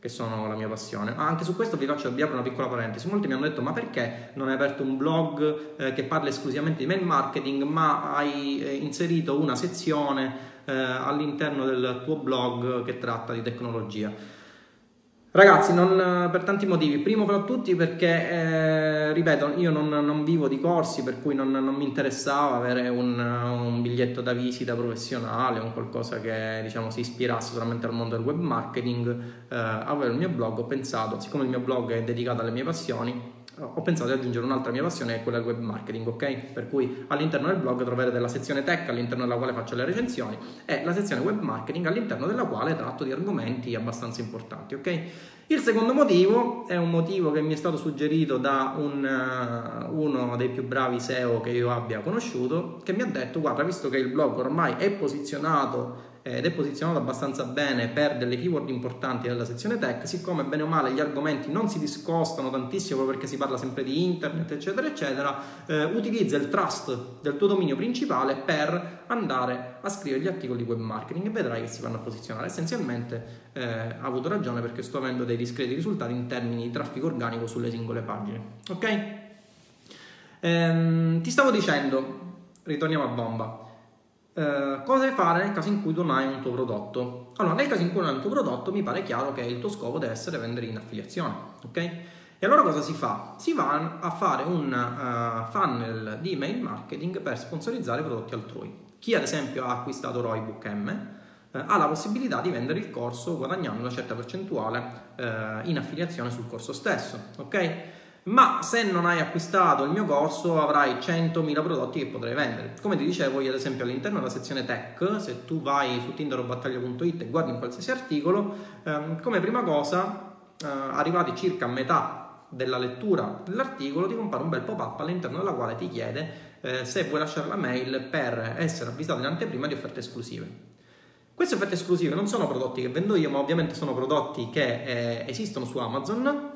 che sono la mia passione. Ma anche su questo vi faccio vi apro una piccola parentesi. Molti mi hanno detto: ma perché non hai aperto un blog eh, che parla esclusivamente di mail marketing, ma hai eh, inserito una sezione eh, all'interno del tuo blog che tratta di tecnologia. Ragazzi, non, per tanti motivi. Primo fra tutti perché, eh, ripeto, io non, non, vivo di corsi, per cui non, non mi interessava avere un, un, biglietto da visita professionale, un qualcosa che diciamo, si ispirasse solamente al mondo del web marketing. Eh, avevo il mio blog, ho pensato, siccome il mio blog è dedicato alle mie passioni, ho pensato di aggiungere un'altra mia passione che è quella del web marketing, ok? Per cui all'interno del blog troverete la sezione tech all'interno della quale faccio le recensioni e la sezione web marketing all'interno della quale tratto di argomenti abbastanza importanti, ok? Il secondo motivo è un motivo che mi è stato suggerito da un, uh, uno dei più bravi SEO che io abbia conosciuto, che mi ha detto, guarda, visto che il blog ormai è posizionato ed è posizionato abbastanza bene per delle keyword importanti della sezione tech, siccome bene o male gli argomenti non si discostano tantissimo perché si parla sempre di internet, eccetera, eccetera, eh, utilizza il trust del tuo dominio principale per andare a scrivere gli articoli di web marketing e vedrai che si vanno a posizionare. Essenzialmente eh, ha avuto ragione perché sto avendo dei discreti risultati in termini di traffico organico sulle singole pagine. Ok? Ehm, ti stavo dicendo, ritorniamo a bomba. Eh, cosa fare nel caso in cui non hai un tuo prodotto? Allora, nel caso in cui non hai un tuo prodotto, mi pare chiaro che il tuo scopo deve essere vendere in affiliazione, ok? E allora cosa si fa? Si va a fare un uh, funnel di email marketing per sponsorizzare prodotti altrui. Chi ad esempio ha acquistato Roybook M uh, ha la possibilità di vendere il corso guadagnando una certa percentuale uh, in affiliazione sul corso stesso, ok? Ma se non hai acquistato il mio corso avrai 100.000 prodotti che potrai vendere. Come ti dicevo io ad esempio all'interno della sezione tech, se tu vai su tinderobattaglia.it e guardi in qualsiasi articolo, ehm, come prima cosa, eh, arrivati circa a metà della lettura dell'articolo, ti compare un bel pop-up all'interno della quale ti chiede eh, se vuoi lasciare la mail per essere avvisato in anteprima di offerte esclusive. Queste offerte esclusive non sono prodotti che vendo io, ma ovviamente sono prodotti che eh, esistono su Amazon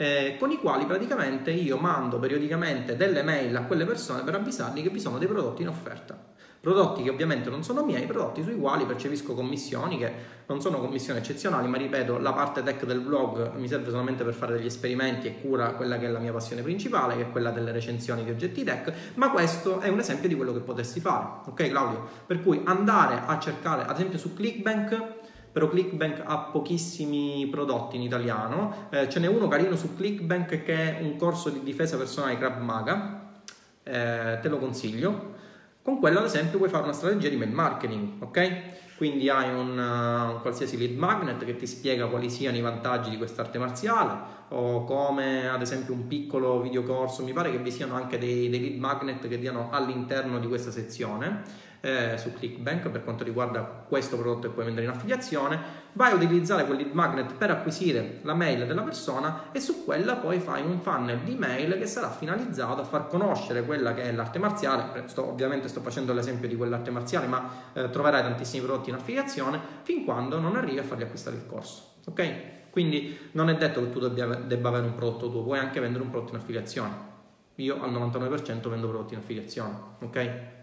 eh, con i quali praticamente io mando periodicamente delle mail a quelle persone per avvisarli che vi sono dei prodotti in offerta. Prodotti che ovviamente non sono miei, prodotti sui quali percepisco commissioni che non sono commissioni eccezionali, ma ripeto, la parte tech del blog mi serve solamente per fare degli esperimenti e cura quella che è la mia passione principale, che è quella delle recensioni di oggetti tech, ma questo è un esempio di quello che potresti fare, ok Claudio? Per cui andare a cercare, ad esempio su Clickbank, però Clickbank ha pochissimi prodotti in italiano, eh, ce n'è uno carino su Clickbank che è un corso di difesa personale Krav Maga, eh, te lo consiglio. Con quello ad esempio puoi fare una strategia di mail marketing, ok? Quindi hai un, uh, un, qualsiasi lead magnet che ti spiega quali siano i vantaggi di quest'arte marziale o come ad esempio un piccolo videocorso, mi pare che vi siano anche dei, dei lead magnet che diano all'interno di questa sezione eh, su Clickbank per quanto riguarda questo prodotto che puoi vendere in affiliazione, vai a utilizzare quel lead magnet per acquisire la mail della persona e su quella poi fai un funnel di mail che sarà finalizzato a far conoscere quella che è l'arte marziale, sto, ovviamente sto facendo l'esempio di quell'arte marziale, ma eh, troverai tantissimi prodotti in affiliazione fin quando non arrivi a fargli acquistare il corso, ok? Quindi non è detto che tu debbia, debba avere un prodotto tuo, puoi anche vendere un prodotto in affiliazione. Io al 99% vendo prodotti in affiliazione, ok?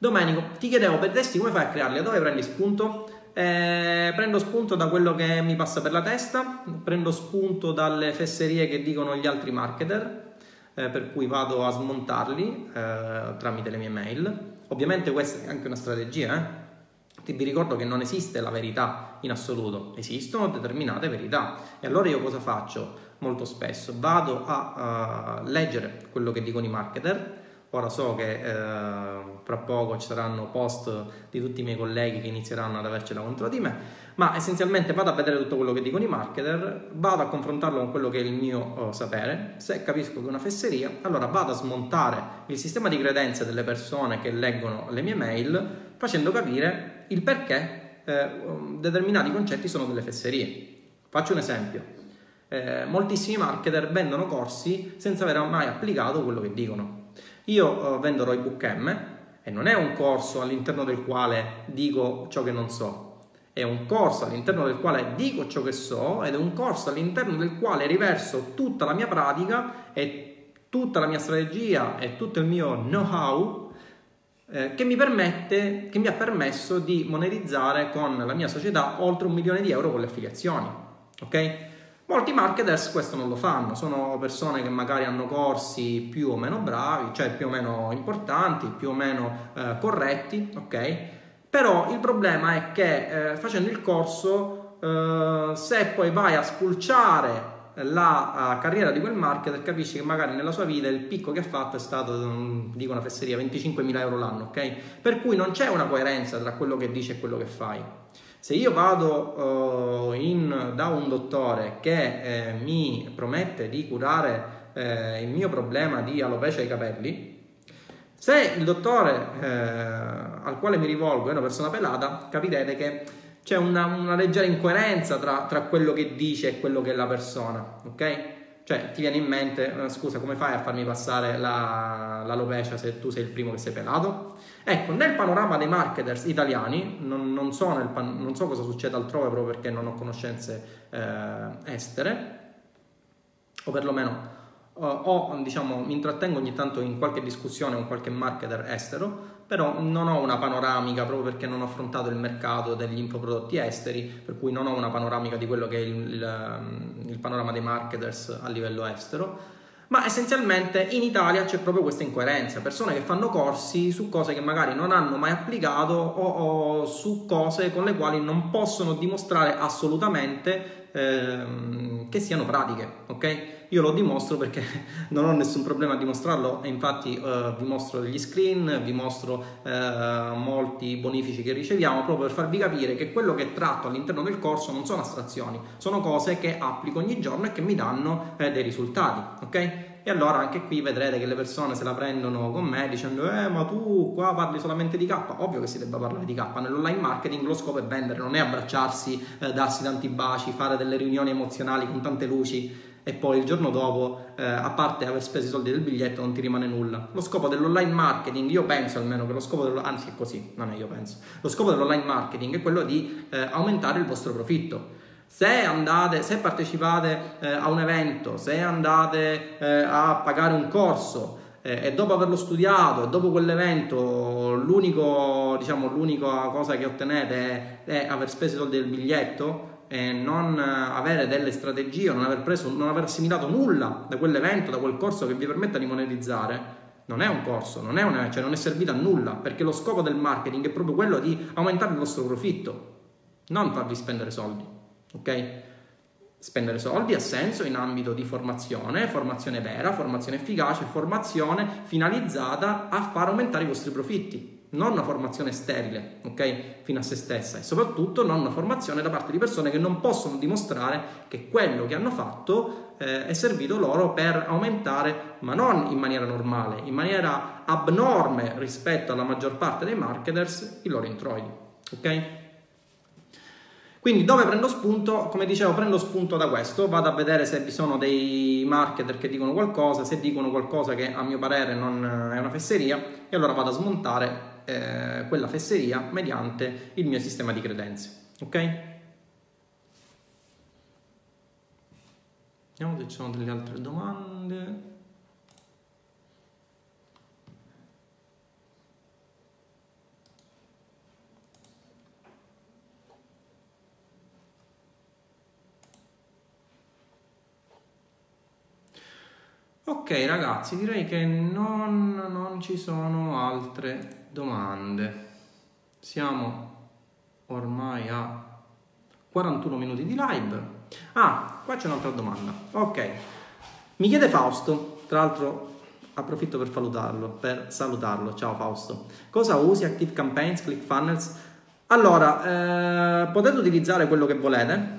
Domenico, ti chiedevo per testi come fai a crearli? Dove prendi spunto? Eh, prendo spunto da quello che mi passa per la testa, prendo spunto dalle fesserie che dicono gli altri marketer, eh, per cui vado a smontarli eh, tramite le mie mail. Ovviamente questa è anche una strategia, eh? vi ricordo che non esiste la verità in assoluto, esistono determinate verità. E allora io cosa faccio? Molto spesso vado a, a leggere quello che dicono i marketer, Ora so che eh, fra poco ci saranno post di tutti i miei colleghi che inizieranno ad avercela contro di me, ma essenzialmente vado a vedere tutto quello che dicono i marketer, vado a confrontarlo con quello che è il mio oh, sapere, se capisco che è una fesseria, allora vado a smontare il sistema di credenze delle persone che leggono le mie mail, facendo capire il perché eh, determinati concetti sono delle fesserie. Faccio un esempio. Eh, moltissimi marketer vendono corsi senza aver mai applicato quello che dicono io uh, vendo Roybook M e non è un corso all'interno del quale dico ciò che non so, è un corso all'interno del quale dico ciò che so ed è un corso all'interno del quale riverso tutta la mia pratica e tutta la mia strategia e tutto il mio know-how eh, che mi permette, che mi ha permesso di monetizzare con la mia società oltre un milione di euro con le affiliazioni. Ok? Molti marketers questo non lo fanno, sono persone che magari hanno corsi più o meno bravi, cioè più o meno importanti, più o meno eh, corretti, ok? Però il problema è che eh, facendo il corso, eh, se poi vai a spulciare la uh, carriera di quel marketer, capisci che magari nella sua vita il picco che ha fatto è stato, um, dico una fesseria, 25.000 euro l'anno, ok? Per cui non c'è una coerenza tra quello che dici e quello che fai. Se io vado uh, in, da un dottore che eh, mi promette di curare eh, il mio problema di alopecia ai capelli, se il dottore eh, al quale mi rivolgo è una persona pelata, capirete che c'è una, una leggera incoerenza tra, tra, quello che dice e quello che è la persona, ok? Cioè ti viene in mente, uh, scusa, come fai a farmi passare la, l'alopecia se tu sei il primo che sei pelato? Ecco, nel panorama dei marketers italiani, non, non, so, pan, non so, cosa succede altrove proprio perché non ho conoscenze eh, estere, o perlomeno o diciamo, mi intrattengo ogni tanto in qualche discussione con qualche marketer estero, però non ho una panoramica proprio perché non ho affrontato il mercato degli infoprodotti esteri, per cui non ho una panoramica di quello che è il, il, il panorama dei marketers a livello estero. Ma essenzialmente in Italia c'è proprio questa incoerenza, persone che fanno corsi su cose che magari non hanno mai applicato o, o su cose con le quali non possono dimostrare assolutamente ehm, che siano pratiche, ok? Io lo dimostro perché non ho nessun problema a dimostrarlo e infatti eh, vi mostro degli screen, vi mostro eh, molti bonifici che riceviamo proprio per farvi capire che quello che tratto all'interno del corso non sono astrazioni, sono cose che applico ogni giorno e che mi danno eh, dei risultati, ok? E allora anche qui vedrete che le persone se la prendono con me dicendo eh ma tu qua parli solamente di K, ovvio che si debba parlare di K, nell'online marketing lo scopo è vendere, non è abbracciarsi, eh, darsi tanti baci, fare delle riunioni emozionali con tante luci e poi il giorno dopo, eh, a parte aver speso i soldi del biglietto, non ti rimane nulla. Lo scopo dell'online marketing, io penso almeno che lo scopo dello, anzi è così, non è io penso, lo scopo dell'online marketing è quello di eh, aumentare il vostro profitto. Se andate, se partecipate eh, a un evento, se andate eh, a pagare un corso eh, e dopo averlo studiato e dopo quell'evento l'unico, diciamo, l'unica cosa che ottenete è, è aver speso i soldi del biglietto, e non avere delle strategie, non aver, preso, non aver assimilato nulla da quell'evento, da quel corso che vi permetta di monetizzare, non è un corso, non è, una, cioè non è servito a nulla, perché lo scopo del marketing è proprio quello di aumentare il vostro profitto, non farvi spendere soldi, ok? Spendere soldi ha senso in ambito di formazione, formazione vera, formazione efficace, formazione finalizzata a far aumentare i vostri profitti non una formazione sterile, ok? Fino a se stessa e soprattutto non una formazione da parte di persone che non possono dimostrare che quello che hanno fatto eh, è servito loro per aumentare, ma non in maniera normale, in maniera abnorme rispetto alla maggior parte dei marketers, i loro introiti, ok? Quindi dove prendo spunto? Come dicevo, prendo spunto da questo, vado a vedere se vi sono dei marketer che dicono qualcosa, se dicono qualcosa che a mio parere non è una fesseria, e allora vado a smontare eh, quella fesseria mediante il mio sistema di credenze. Ok? Vediamo se ci sono delle altre domande. Ok ragazzi, direi che non, non ci sono altre domande. Siamo ormai a 41 minuti di live. Ah, qua c'è un'altra domanda. Ok. Mi chiede Fausto, tra l'altro approfitto per salutarlo, per salutarlo. Ciao Fausto. Cosa usi Active Campaigns, ClickFunnels? Allora, eh, potete utilizzare quello che volete.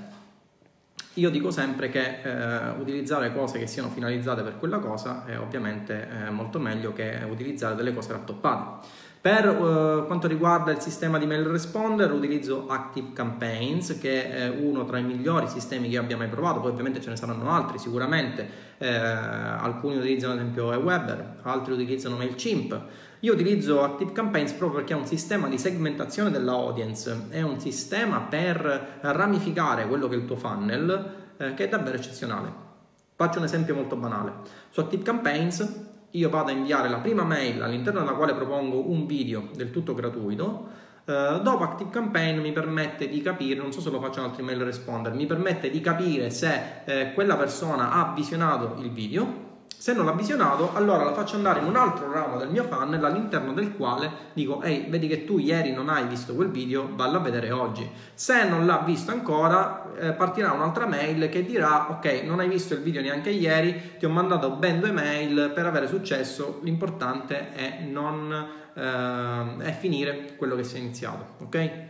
Io dico sempre che eh, utilizzare cose che siano finalizzate per quella cosa è ovviamente eh, molto meglio che utilizzare delle cose rattoppate. Per uh, quanto riguarda il sistema di mail responder utilizzo Active Campaigns che è uno tra i migliori sistemi che abbia mai provato, poi ovviamente ce ne saranno altri sicuramente, eh, alcuni utilizzano ad esempio Aweber, altri utilizzano MailChimp. Io utilizzo Active Campaigns proprio perché è un sistema di segmentazione della audience, è un sistema per ramificare quello che è il tuo funnel eh, che è davvero eccezionale. Faccio un esempio molto banale. Su Active Campaigns io vado a inviare la prima mail all'interno della quale propongo un video del tutto gratuito. Uh, dopo Active Campaign mi permette di capire, non so se lo faccio altri mail responder, mi permette di capire se eh, quella persona ha visionato il video se non l'ha visionato, allora la faccio andare in un altro ramo del mio funnel all'interno del quale dico ehi, vedi che tu ieri non hai visto quel video, vallo a vedere oggi. Se non l'ha visto ancora, eh, partirà un'altra mail che dirà ok, non hai visto il video neanche ieri, ti ho mandato ben due mail per avere successo, l'importante è non eh, è finire quello che si è iniziato, ok?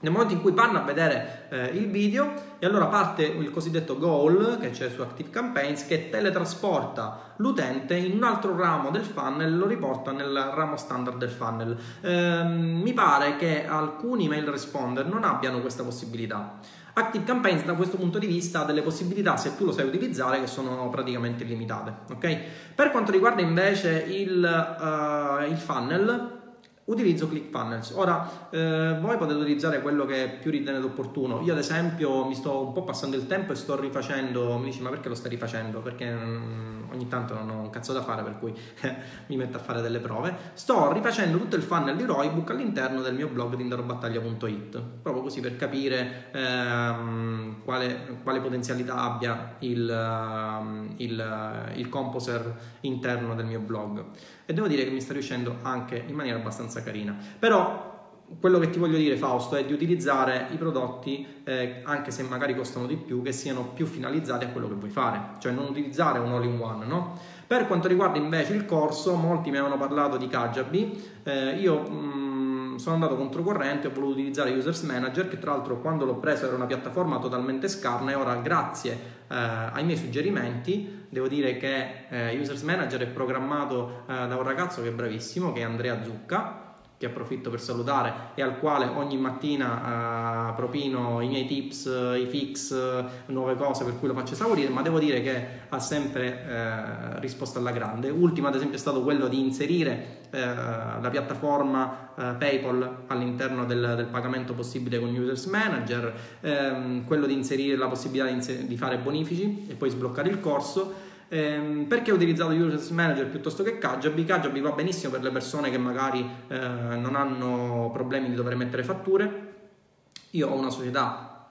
Nel momento in cui vanno a vedere eh, il video e allora parte il cosiddetto goal che c'è su Active Campaigns che teletrasporta l'utente in un altro ramo del funnel e lo riporta nel ramo standard del funnel. Eh, mi pare che alcuni mail responder non abbiano questa possibilità. Active Campaigns da questo punto di vista ha delle possibilità, se tu lo sai utilizzare, che sono praticamente illimitate. Okay? Per quanto riguarda invece il, uh, il funnel, utilizzo ClickFunnels. Ora, eh, voi potete utilizzare quello che più ritenete opportuno. Io, ad esempio, mi sto un po' passando il tempo e sto rifacendo. Mi dici, ma perché lo stai rifacendo? Perché mm, ogni tanto non ho un cazzo da fare, per cui mi metto a fare delle prove. Sto rifacendo tutto il funnel di Roybook all'interno del mio blog tinderobattaglia.it, proprio così per capire ehm, quale, quale, potenzialità abbia il, ehm, il, il composer interno del mio blog e devo dire che mi sta riuscendo anche in maniera abbastanza carina. Però quello che ti voglio dire Fausto è di utilizzare i prodotti eh, anche se magari costano di più che siano più finalizzati a quello che vuoi fare. Cioè non utilizzare un all in one no? per quanto riguarda invece il corso molti mi avevano parlato di Kajabi. Eh, io mh, mm, sono andato controcorrente ho voluto utilizzare Users Manager che tra l'altro quando l'ho preso era una piattaforma totalmente scarna e ora grazie eh, ai miei suggerimenti devo dire che eh, Users Manager è programmato eh, da un ragazzo che è bravissimo che è Andrea Zucca che approfitto per salutare e al quale ogni mattina uh, propino i miei tips, i fix, nuove cose per cui lo faccio esaurire, ma devo dire che ha sempre uh, risposto alla grande. Ultimo ad esempio è stato quello di inserire uh, la piattaforma PayPal all'interno del, del, pagamento possibile con Users Manager, um, quello di inserire la possibilità di, inser- di fare bonifici e poi sbloccare il corso Ehm, perché ho utilizzato Users Manager piuttosto che Kajabi? Kajabi va benissimo per le persone che magari eh, non hanno problemi di dover mettere fatture. Io ho una società,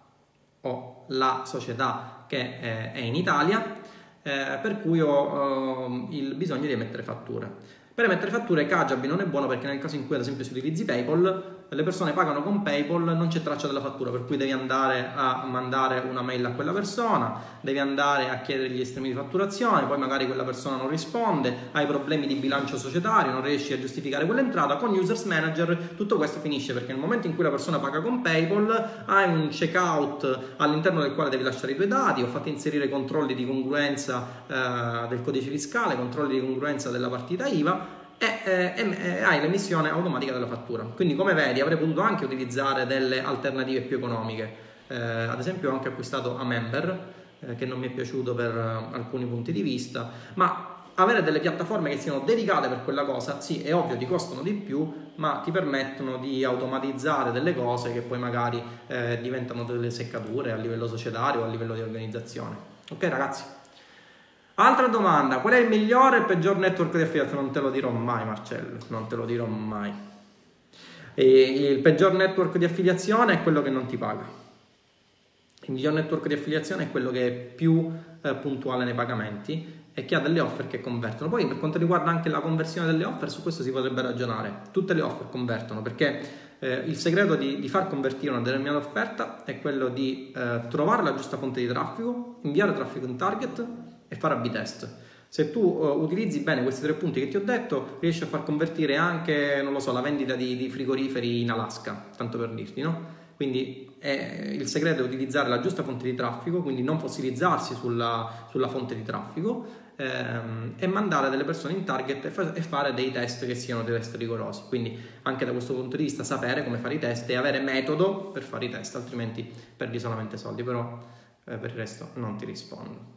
ho la società che eh, è in Italia, eh, per cui ho ehm, il bisogno di emettere fatture. Per emettere fatture Kajabi non è buono perché nel caso in cui ad esempio si utilizzi PayPal le persone pagano con PayPal, non c'è traccia della fattura, per cui devi andare a mandare una mail a quella persona, devi andare a chiedere gli estremi di fatturazione, poi magari quella persona non risponde, hai problemi di bilancio societario, non riesci a giustificare quell'entrata. Con Users Manager tutto questo finisce perché nel momento in cui la persona paga con PayPal hai un checkout all'interno del quale devi lasciare i tuoi dati, ho fatto inserire controlli di congruenza eh, del codice fiscale, controlli di congruenza della partita IVA e, eh, e, hai l'emissione automatica della fattura. Quindi come vedi avrei potuto anche utilizzare delle alternative più economiche. Eh, ad esempio ho anche acquistato a Member eh, che non mi è piaciuto per uh, alcuni punti di vista, ma avere delle piattaforme che siano dedicate per quella cosa, sì, è ovvio, ti costano di più, ma ti permettono di automatizzare delle cose che poi magari eh, diventano delle seccature a livello societario o a livello di organizzazione. Ok ragazzi? Altra domanda, qual è il migliore e peggior network di affiliazione? Non te lo dirò mai Marcello, non te lo dirò mai. E il peggior network di affiliazione è quello che non ti paga. Il miglior network di affiliazione è quello che è più eh, puntuale nei pagamenti e che ha delle offer che convertono. Poi per quanto riguarda anche la conversione delle offer, su questo si potrebbe ragionare. Tutte le offer convertono perché eh, il segreto di, di, far convertire una determinata offerta è quello di eh, trovare la giusta fonte di traffico, inviare traffico in target e fare A-B test. Se tu uh, utilizzi bene questi tre punti che ti ho detto, riesci a far convertire anche, non lo so, la vendita di, di frigoriferi in Alaska, tanto per dirti, no? Quindi eh, il segreto è utilizzare la giusta fonte di traffico, quindi non fossilizzarsi sulla, sulla fonte di traffico ehm, e mandare delle persone in target e, e, fare dei test che siano dei test rigorosi. Quindi anche da questo punto di vista sapere come fare i test e avere metodo per fare i test, altrimenti perdi solamente soldi, però eh, per il resto non ti rispondo.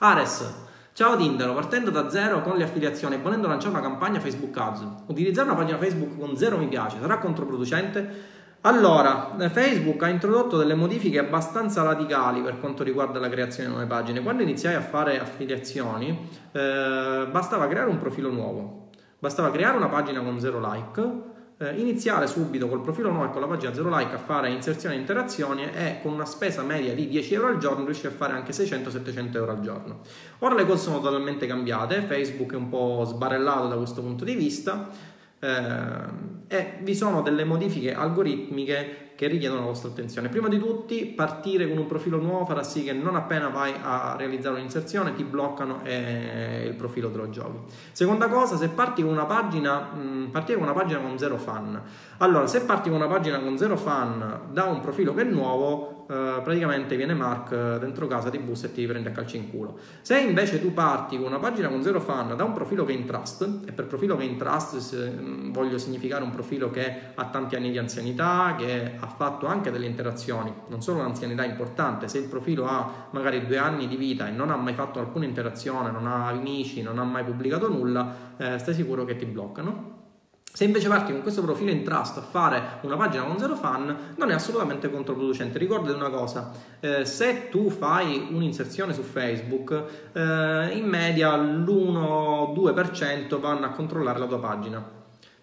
Ares, ciao Tindero, partendo da zero con le affiliazioni e volendo lanciare una campagna Facebook Ads, utilizzare una pagina Facebook con zero mi piace sarà controproducente? Allora, Facebook ha introdotto delle modifiche abbastanza radicali per quanto riguarda la creazione di nuove pagine. Quando iniziai a fare affiliazioni, eh, bastava creare un profilo nuovo, bastava creare una pagina con zero like eh, iniziare subito col profilo nuovo e con la pagina zero like a fare inserzioni e interazioni e con una spesa media di 10 euro al giorno riesci a fare anche 600-700 euro al giorno. Ora le cose sono totalmente cambiate, Facebook è un po' sbarellato da questo punto di vista eh, e vi sono delle modifiche algoritmiche che richiedono la vostra attenzione. Prima di tutti, partire con un profilo nuovo farà sì che non appena vai a realizzare un'inserzione ti bloccano e il profilo te lo giochi. Seconda cosa, se parti con una pagina, mh, partire con una pagina con zero fan. Allora, se parti con una pagina con zero fan da un profilo che è nuovo, Uh, praticamente viene Mark uh, dentro casa, ti bussa e ti prende a calci in culo. Se invece tu parti con una pagina con zero fan da un profilo che è in trust, e per profilo che è in trust se, voglio significare un profilo che ha tanti anni di anzianità, che ha fatto anche delle interazioni, non solo un'anzianità importante, se il profilo ha magari due anni di vita e non ha mai fatto alcuna interazione, non ha amici, non ha mai pubblicato nulla, eh, stai sicuro che ti bloccano. Se invece parti con questo profilo in trust a fare una pagina con zero fan, non è assolutamente controproducente. Ricordati una cosa, eh, se tu fai un'inserzione su Facebook, eh, in media l'1-2% vanno a controllare la tua pagina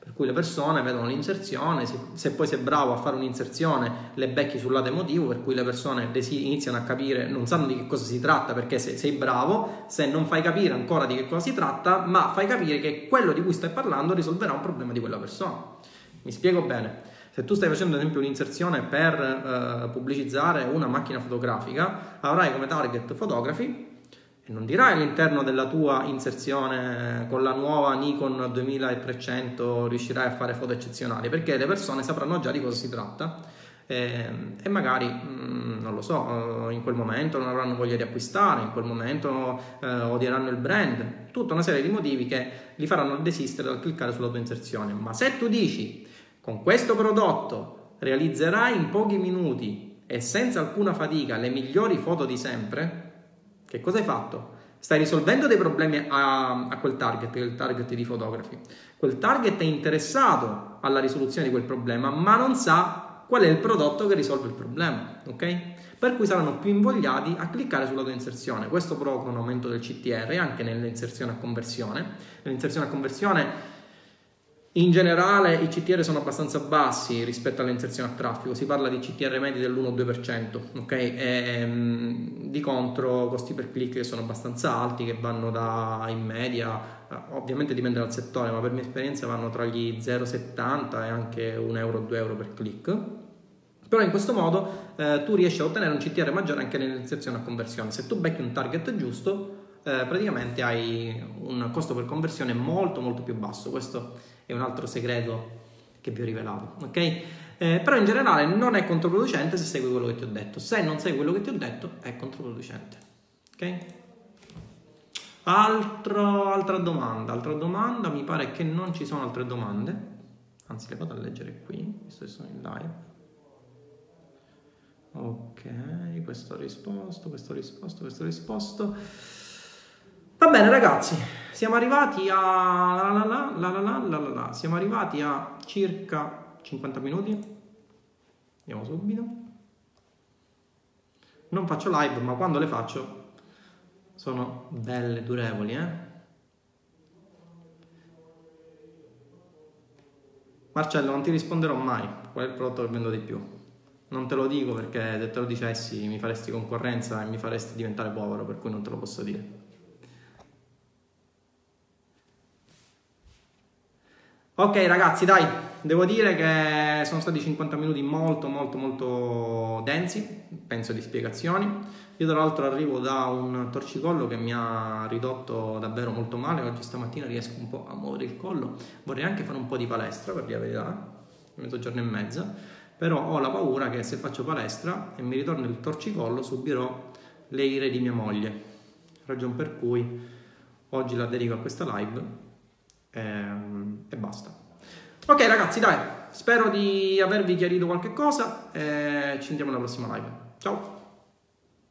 per cui le persone vedono l'inserzione, se poi sei bravo a fare un'inserzione le becchi sul lato emotivo, per cui le persone iniziano a capire, non sanno di che cosa si tratta perché se sei bravo, se non fai capire ancora di che cosa si tratta, ma fai capire che quello di cui stai parlando risolverà un problema di quella persona. Mi spiego bene. Se tu stai facendo ad esempio un'inserzione per eh, pubblicizzare una macchina fotografica, avrai come target fotografi non dirai all'interno della tua inserzione con la nuova Nikon 2300 riuscirai a fare foto eccezionali perché le persone sapranno già di cosa si tratta eh, e magari mh, non lo so in quel momento non avranno voglia di acquistare in quel momento eh, odieranno il brand tutta una serie di motivi che li faranno desistere dal cliccare sulla tua inserzione. Ma se tu dici con questo prodotto realizzerai in pochi minuti e senza alcuna fatica le migliori foto di sempre, che cosa hai fatto? Stai risolvendo dei problemi a, a quel target, che è il target di fotografi. Quel target è interessato alla risoluzione di quel problema, ma non sa qual è il prodotto che risolve il problema, ok? Per cui saranno più invogliati a cliccare sulla tua inserzione. Questo provoca un aumento del CTR anche nell'inserzione a conversione. Nell'inserzione a conversione in generale i CTR sono abbastanza bassi rispetto alle inserzioni a traffico, si parla di CTR medi dell'1-2%, ok? E, ehm, di contro costi per click sono abbastanza alti, che vanno da in media, ovviamente dipende dal settore, ma per mia esperienza vanno tra gli 0,70 e anche 1 euro, 2 euro per click. Però in questo modo eh, tu riesci a ottenere un CTR maggiore anche nell'inserzione a conversione. Se tu becchi un target giusto, eh, praticamente hai un costo per conversione molto molto più basso. Questo è un altro segreto che vi ho rivelato, ok? Eh, però in generale non è controproducente se segui quello che ti ho detto. Se non segui quello che ti ho detto, è controproducente, ok? Altro, altra domanda, altra domanda, mi pare che non ci sono altre domande, anzi le vado a leggere qui, visto che sono in live. Ok, questo ho risposto, questo ho risposto, questo ho risposto. Va bene ragazzi, siamo arrivati a... La la la, siamo arrivati a circa 50 minuti. Andiamo subito. Non faccio live, ma quando le faccio sono belle, durevoli, eh? Marcello, non ti risponderò mai qual è il prodotto che vendo di più. Non te lo dico perché se te lo dicessi mi faresti concorrenza e mi faresti diventare povero, per cui non te lo posso dire. Ok ragazzi dai, devo dire che sono stati 50 minuti molto molto molto densi, penso di spiegazioni. Io tra l'altro arrivo da un torcicollo che mi ha ridotto davvero molto male, oggi stamattina riesco un po' a muovere il collo, vorrei anche fare un po' di palestra per dire la verità, mezzogiorno e mezza, però ho la paura che se faccio palestra e mi ritorno il torcicollo subirò le ire di mia moglie, ragion per cui oggi la dedico a questa live ehm, e basta. Ok ragazzi dai, spero di avervi chiarito qualche cosa e ci sentiamo alla prossima live. Ciao!